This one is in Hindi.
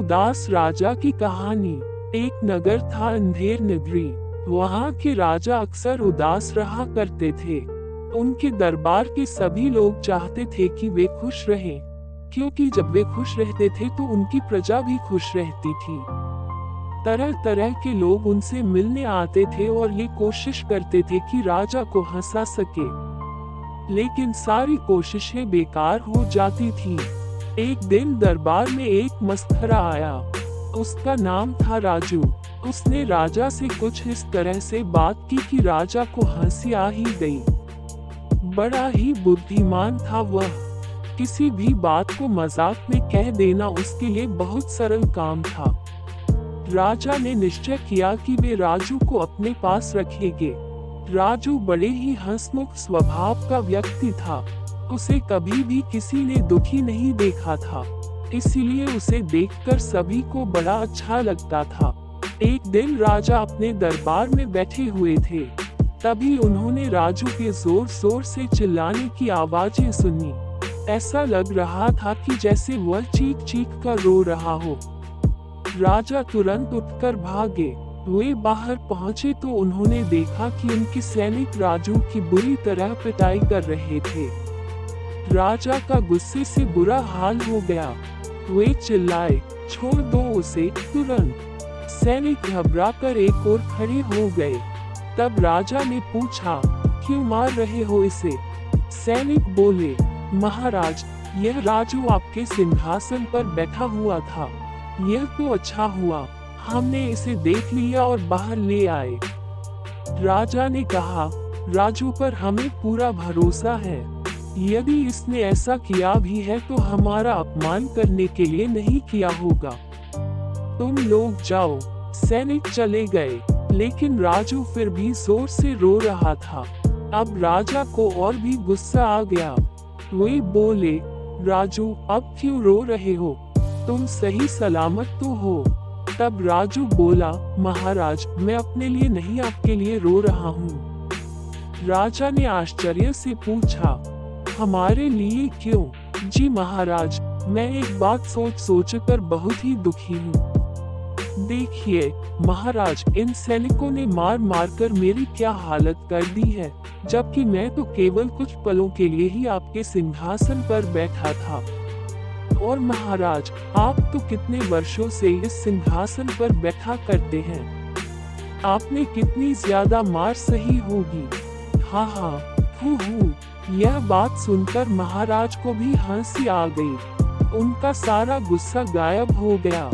उदास राजा की कहानी। एक नगर था अंधेर नगरी। वहाँ के राजा अक्सर उदास रहा करते थे। उनके दरबार के सभी लोग चाहते थे कि वे खुश रहें, क्योंकि जब वे खुश रहते थे तो उनकी प्रजा भी खुश रहती थी। तरह तरह के लोग उनसे मिलने आते थे और ये कोशिश करते थे कि राजा को हंसा सके। लेकिन सारी कोशिशें बेकार हो जाती थी। एक दिन दरबार में एक मस्खरा आया। उसका नाम था राजू। उसने राजा से कुछ इस तरह से बात की कि राजा को हँसी आ ही गई। बड़ा ही बुद्धिमान था वह। किसी भी बात को मज़ाक में कह देना उसके लिए बहुत सरल काम था। राजा ने निश्चय किया कि वे राजू को अपने पास रखेंगे। राजू बड़े ही हंसमुख स्वभाव का व्यक्ति था। उसे कभी भी किसी ने दुखी नहीं देखा था। इसलिए उसे देखकर सभी को बड़ा अच्छा लगता था। एक दिन राजा अपने दरबार में बैठे हुए थे। तभी उन्होंने राजू के ज़ोर ज़ोर से चिल्लाने की आवाज़ें सुनी। ऐसा लग रहा था कि जैसे वह चीख चीख कर रो रहा हो। राजा तुरंत उठकर भागे। वे बाहर पहुँचे तो उन्होंने देखा कि उनके सैनिक राजू की बुरी तरह पिटाई कर रहे थे। राजा का गुस्से से बुरा हाल हो गया। वे चिल्लाए, छोड़ दो उसे, तुरंत। सैनिक घबरा कर एक और खड़े हो गए। तब राजा ने पूछा, क्यों मार रहे हो इसे? सैनिक बोले, महाराज, यह राजू आपके सिंहासन पर बैठा हुआ था। यह तो अच्छा हुआ। हमने इसे देख लिया और बाहर ले आए। राजा ने कहा, राजू पर हमें पूरा भरोसा है। यदि इसने ऐसा किया भी है तो हमारा अपमान करने के लिए नहीं किया होगा। तुम लोग जाओ। सैनिक चले गए। लेकिन राजू फिर भी ज़ोर से रो रहा था। अब राजा को और भी गुस्सा आ गया। वे बोले, राजू, अब क्यों रो रहे हो? तुम सही सलामत तो हो। तब राजू बोला, महाराज, मैं अपने लिए नहीं, आपके लिए रो रहा हूँ। राजा ने आश्चर्य से पूछा हमारे लिए क्यों? जी महाराज, मैं एक बात सोच सोच कर बहुत ही दुखी हूँ। देखिए, महाराज, इन सैनिकों ने मार मार कर मेरी क्या हालत कर दी है? जबकि मैं तो केवल कुछ पलों के लिए ही आपके सिंहासन पर बैठा था। और महाराज, आप तो कितने वर्षों से इस सिंहासन पर बैठा करते हैं। आपने कितनी ज़्यादा मार सही होगी। हाँ हाँ हूँ, हु। यह बात सुनकर महाराज को भी हँसी आ गई। उनका सारा गुस्सा गायब हो गया।